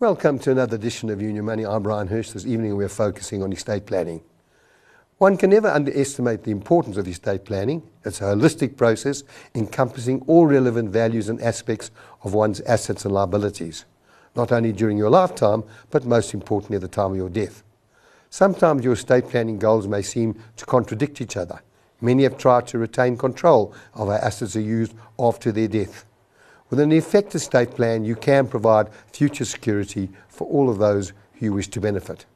Welcome to another edition of Union Money. I'm Brian Hirsch. This evening we're focusing on estate planning. One can never underestimate the importance of estate planning. It's a holistic process encompassing all relevant values and aspects of one's assets and liabilities, not only during your lifetime, but most importantly at the time of your death. Sometimes your estate planning goals may seem to contradict each other. Many have tried to retain control of how assets are used after their death. With an effective estate plan, you can provide future security for all of those who you wish to benefit.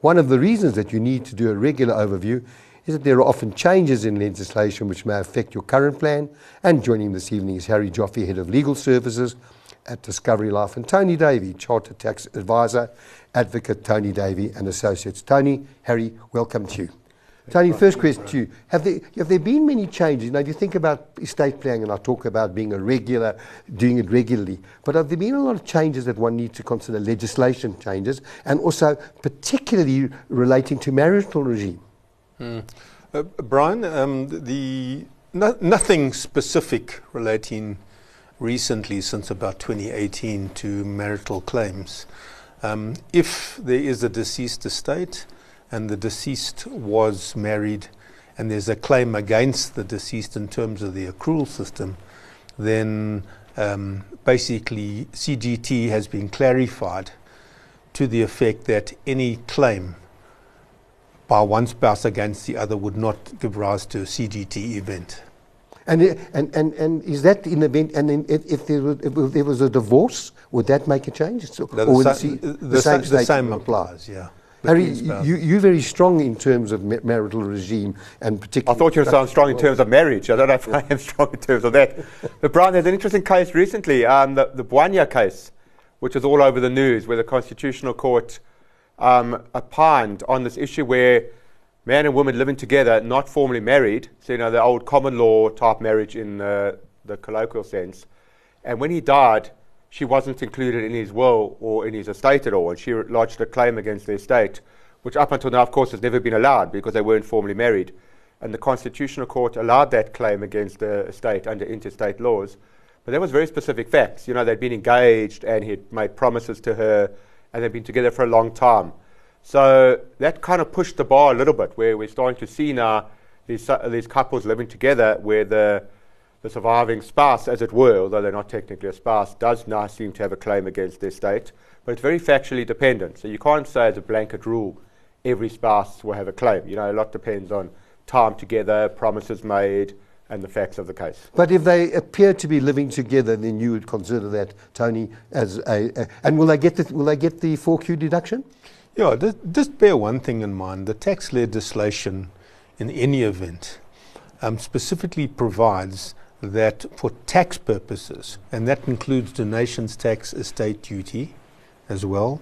One of the reasons that you need to do a regular overview is that there are often changes in legislation which may affect your current plan. And joining this evening is Harry Joffe, Head of Legal Services at Discovery Life, and Tony Davey, Chartered Tax Advisor, Advocate Tony Davey and Associates. Tony, Harry, welcome to you. Tony, first question to you. Have there, have there been many changes? Know, you think about estate planning, and I talk about being a regular, doing it regularly, but have there been a lot of changes that one needs to consider, legislation changes, and also particularly relating to marital regime? Mm. Uh, Brian, um, the no, nothing specific relating recently since about 2018 to marital claims. Um, if there is a deceased estate, and the deceased was married and there's a claim against the deceased in terms of the accrual system, then um, basically CGT has been clarified to the effect that any claim by one spouse against the other would not give rise to a CGT event. And, and, and, and is that in the event, and in, if, if, there was, if there was a divorce, would that make a change? So, the, sa- the, the, same, the same applies, yeah. Harry, you, you're very strong in terms of marital regime and particularly. I thought you were sound strong in terms of marriage. I don't know if I am strong in terms of that. But Brian, there's an interesting case recently, um, the, the Bwanya case, which was all over the news, where the Constitutional Court um, opined on this issue where man and woman living together, not formally married, so you know the old common law type marriage in the, the colloquial sense, and when he died, she wasn't included in his will or in his estate at all, and she lodged a claim against the estate, which up until now, of course, has never been allowed because they weren't formally married. And the Constitutional Court allowed that claim against the estate under intestate laws. But there was very specific facts. You know, they'd been engaged and he'd made promises to her and they'd been together for a long time. So that kind of pushed the bar a little bit, where we're starting to see now these, uh, these couples living together where the the surviving spouse, as it were, although they're not technically a spouse, does now seem to have a claim against their state, but it's very factually dependent. So you can't say as a blanket rule every spouse will have a claim. You know, a lot depends on time together, promises made, and the facts of the case. But if they appear to be living together, then you would consider that, Tony, as a. a and will they get the will they get the 4Q deduction? Yeah, just bear one thing in mind: the tax legislation, in any event, um, specifically provides that for tax purposes, and that includes donations tax, estate duty as well,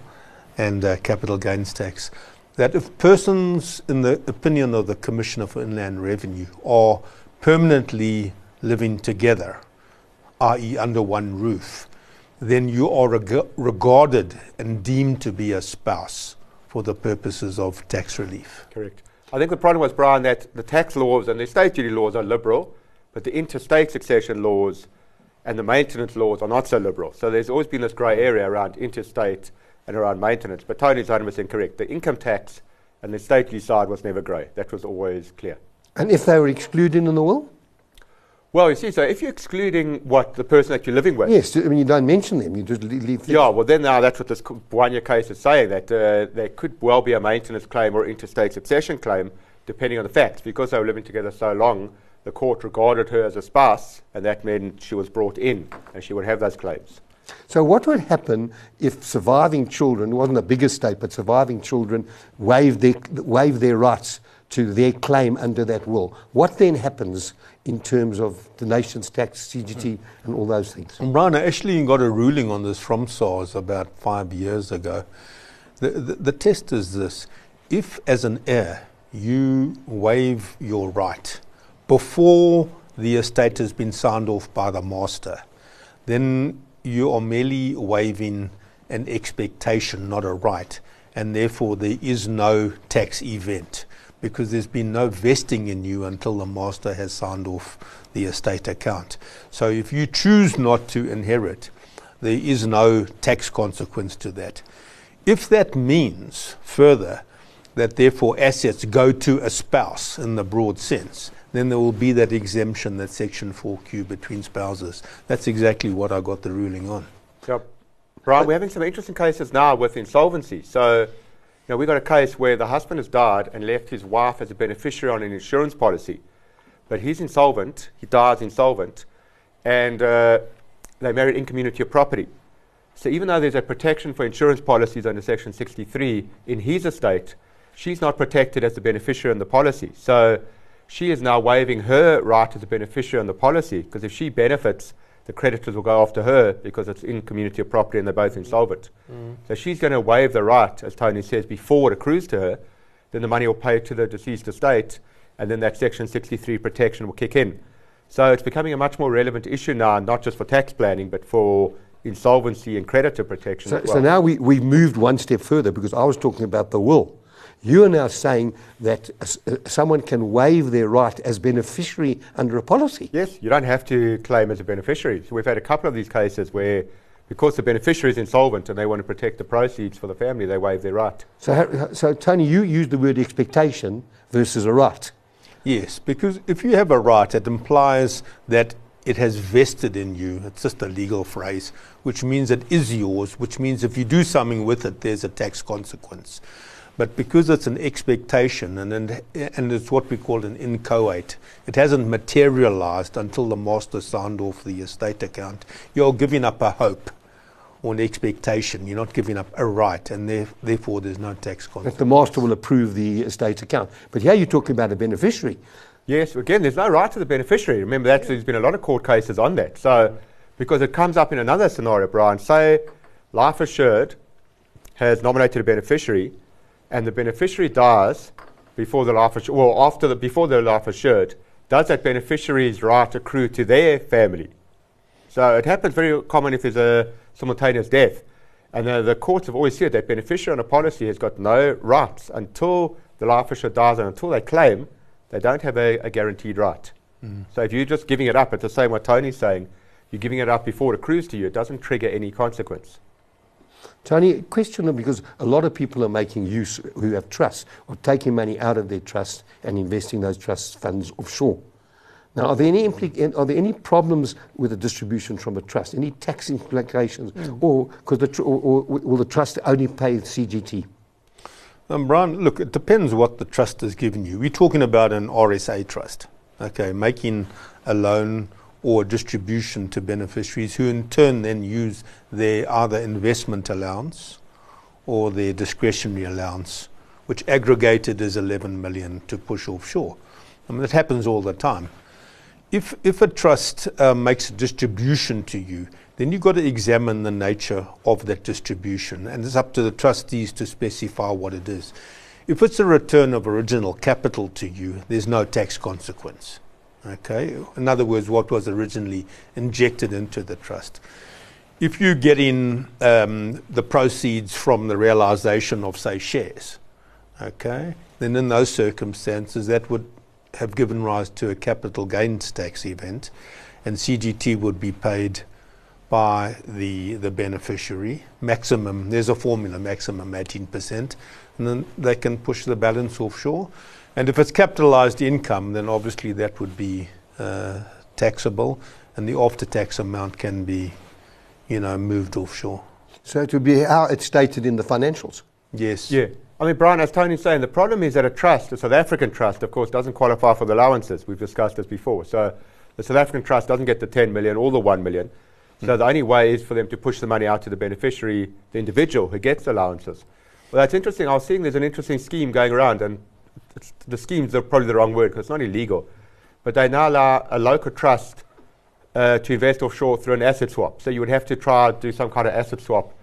and uh, capital gains tax, that if persons, in the opinion of the Commissioner for Inland Revenue, are permanently living together, i.e., under one roof, then you are reg- regarded and deemed to be a spouse for the purposes of tax relief. Correct. I think the problem was, Brian, that the tax laws and the estate duty laws are liberal but the intestate succession laws and the maintenance laws are not so liberal. So there's always been this grey area around intestate and around maintenance. But Tony's 100% correct. The income tax and the stately side was never grey. That was always clear. And if they were excluded in the will? Well, you see, so if you're excluding what the person that you're living with. Yes, I mean, you don't mention them, you just leave them. Yeah, well, then now that's what this Bwanya case is saying, that uh, there could well be a maintenance claim or intestate succession claim, depending on the facts. Because they were living together so long, the court regarded her as a spouse, and that meant she was brought in and she would have those claims. So, what would happen if surviving children, it wasn't a big estate, but surviving children waived their, waived their rights to their claim under that will? What then happens in terms of the nation's tax, CGT, and all those things? And Brian, I actually got a ruling on this from SARS about five years ago. The, the, the test is this if, as an heir, you waive your right before the estate has been signed off by the master, then you are merely waiving an expectation, not a right, and therefore there is no tax event because there's been no vesting in you until the master has signed off the estate account. So if you choose not to inherit, there is no tax consequence to that. If that means further that therefore assets go to a spouse in the broad sense, then there will be that exemption, that Section 4Q between spouses. That's exactly what I got the ruling on. Yep. Right, we're having some interesting cases now with insolvency. So, you know, we've got a case where the husband has died and left his wife as a beneficiary on an insurance policy. But he's insolvent, he dies insolvent, and uh, they married in community of property. So even though there's a protection for insurance policies under Section 63 in his estate, she's not protected as the beneficiary in the policy. So she is now waiving her right as a beneficiary on the policy because if she benefits, the creditors will go after her because it's in community of property and they're both insolvent. Mm. So she's going to waive the right, as Tony says, before it accrues to her. Then the money will pay to the deceased estate, and then that Section 63 protection will kick in. So it's becoming a much more relevant issue now, not just for tax planning, but for insolvency and creditor protection. So, well. so now we, we've moved one step further because I was talking about the will. You are now saying that uh, someone can waive their right as beneficiary under a policy. Yes, you don't have to claim as a beneficiary. So we've had a couple of these cases where, because the beneficiary is insolvent and they want to protect the proceeds for the family, they waive their right. So, so Tony, you used the word expectation versus a right. Yes, because if you have a right, it implies that it has vested in you. It's just a legal phrase, which means it is yours, which means if you do something with it, there's a tax consequence. But because it's an expectation and, and, and it's what we call an inchoate, it hasn't materialized until the master signed off the estate account. You're giving up a hope or an expectation. You're not giving up a right, and there, therefore there's no tax consequence. That the master will approve the estate account. But here you're talking about a beneficiary. Yes, again, there's no right to the beneficiary. Remember that there's been a lot of court cases on that. So, because it comes up in another scenario, Brian, say life assured has nominated a beneficiary and the beneficiary dies before the life assured, well, after the, before the life assured, does that beneficiary's right accrue to their family? So it happens very common if there's a simultaneous death. And uh, the courts have always said that beneficiary on a policy has got no rights until the life assured dies and until they claim, they don't have a, a guaranteed right. Mm. So if you're just giving it up, it's the same what Tony's saying. You're giving it up before it accrues to you. It doesn't trigger any consequence. Tony, question because a lot of people are making use who have trusts or taking money out of their trust and investing those trust funds offshore. Now, are there any are there any problems with the distribution from a trust? Any tax implications, mm. or, the tr- or, or, will the trust only pay CGT? Um, Brian, look, it depends what the trust has given you. We're talking about an RSA trust, okay, making a loan or distribution to beneficiaries who in turn then use their either investment allowance or their discretionary allowance, which aggregated is 11 million to push offshore. I mean, that happens all the time. If, if a trust uh, makes a distribution to you, then you've got to examine the nature of that distribution, and it's up to the trustees to specify what it is. If it's a return of original capital to you, there's no tax consequence. Okay, in other words, what was originally injected into the trust. If you get in um, the proceeds from the realization of, say, shares, okay, then in those circumstances, that would have given rise to a capital gains tax event, and CGT would be paid by the the beneficiary. Maximum, there's a formula, maximum 18%, and then they can push the balance offshore. And if it's capitalized income, then obviously that would be uh, taxable, and the after-tax amount can be, you know, moved offshore. So it would be how it's stated in the financials. Yes. Yeah. I mean, Brian, as Tony's saying, the problem is that a trust, a South African trust, of course, doesn't qualify for the allowances. We've discussed this before. So the South African trust doesn't get the 10 million or the 1 million. So mm. the only way is for them to push the money out to the beneficiary, the individual who gets allowances. Well, that's interesting. I was seeing there's an interesting scheme going around, and the schemes are probably the wrong word because it's not illegal, but they now allow a local trust uh, to invest offshore through an asset swap. So you would have to try to do some kind of asset swap,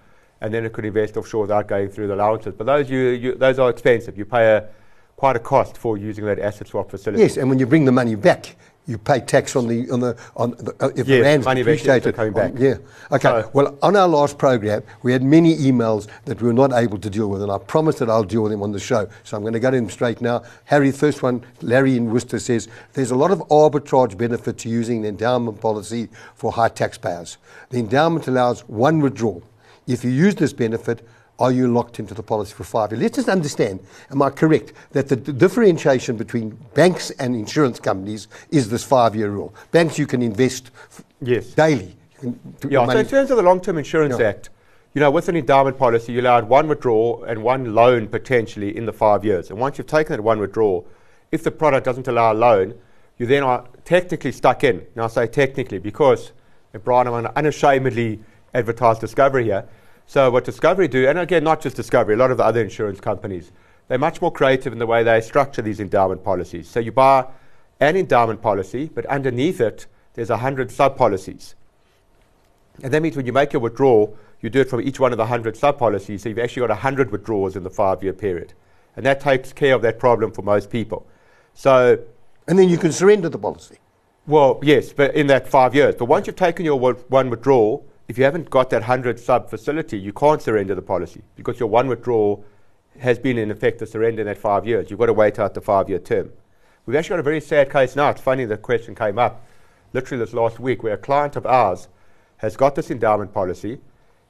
and then it could invest offshore without going through the allowances. But those you, you those are expensive. You pay a quite a cost for using that asset swap facility. Yes, and when you bring the money back, You pay tax on the on the on the, uh, if Yes, the rand's money appreciated. coming on- back. yeah. Okay. So- well, on our last program, we had many emails that we were not able to deal with, and I promised that I'll deal with them on the show. So I'm going to go to them straight now. Harry, first one, Larry in Worcester says there's a lot of arbitrage benefit to using the endowment policy for high taxpayers. The endowment allows one withdrawal. If you use this benefit, are you locked into the policy for five years? Let's just understand, am I correct, that the d- differentiation between banks and insurance companies is this five year rule? Banks, you can invest f- Yes. daily. You can do Yeah, so in terms of the Long-Term Insurance Yeah. Act, you know, with an endowment policy, you allowed one withdrawal and one loan potentially in the five years. And once you've taken that one withdrawal, if the product doesn't allow a loan, you then are technically stuck in. Now I say technically because, Brian, I'm unashamedly advertise Discovery here. So what Discovery do, and again, not just Discovery, a lot of the other insurance companies, they're much more creative in the way they structure these endowment policies. So you buy an endowment policy, but underneath it, there's a hundred sub-policies. And that means when you make your withdrawal, you do it from each one of the 100 sub policies. So you've actually got 100 withdrawals in the five year period. And that takes care of that problem for most people. So, and then you can surrender the policy. well, yes, but in that five years. But once you've taken your one withdrawal, if you haven't got that 100 sub facility, you can't surrender the policy because your one withdrawal has been in effect a surrender in that five years. You've got to wait out the five year term. We've actually got a very sad case now. It's funny the question came up literally this last week where a client of ours has got this endowment policy.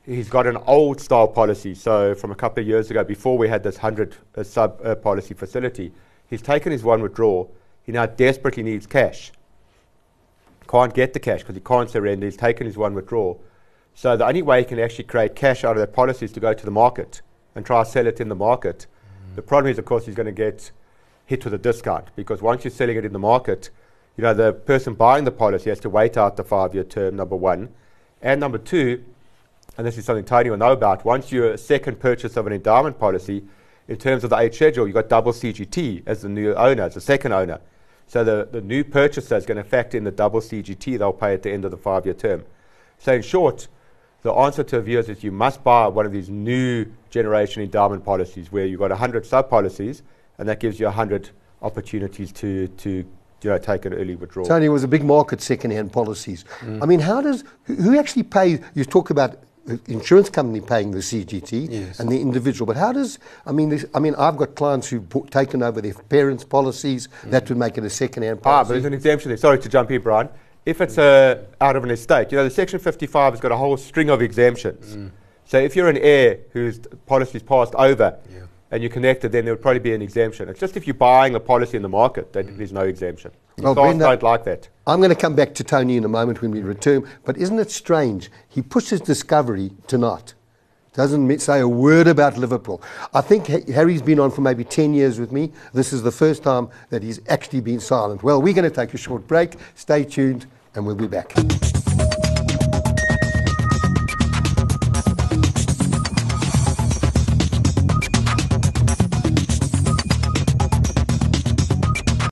He's got an old style policy, so from a couple of years ago, before we had this 100 uh, sub uh, policy facility, he's taken his one withdrawal. He now desperately needs cash. Can't get the cash because he can't surrender. He's taken his one withdrawal. So the only way he can actually create cash out of that policy is to go to the market and try to sell it in the market. The problem is, of course, he's going to get hit with a discount because once you're selling it in the market, you know, the person buying the policy has to wait out the five year term, number one. And number two, and this is something Tony will know about, once you're a second purchase of an endowment policy, in terms of the Eighth Schedule, you've got double CGT as the new owner, as the second owner. So the, the new purchaser is going to factor in the double CGT they'll pay at the end of the five year term. So, in short, the answer to viewers is you must buy one of these new generation endowment policies where you've got 100 sub policies and that gives you 100 opportunities to, to you know, take an early withdrawal. Tony was a big market second-hand policies. I mean, how does who who actually pays? You talk about the insurance company paying the CGT Yes. and the individual, but how does? I mean, this, I mean, I've got clients who've bought, taken over their parents' policies. That would make it a second-hand policy. Ah, but policy. there's an exemption there. Sorry to jump in, Brian. If it's uh, out of an estate, you know, the Section 55 has got a whole string of exemptions. So if you're an heir whose policy's passed over Yeah. and you're connected, then there would probably be an exemption. It's just if you're buying a policy in the market that there's no exemption. Well, Stars Brenda- don't like that. I'm going to come back to Tony in a moment when we return, but isn't it strange? He pushes Discovery tonight. Doesn't say a word about Liverpool. I think Harry's been on for maybe 10 years with me. This is the first time that he's actually been silent. Well, we're going to take a short break. Stay tuned, and we'll be back.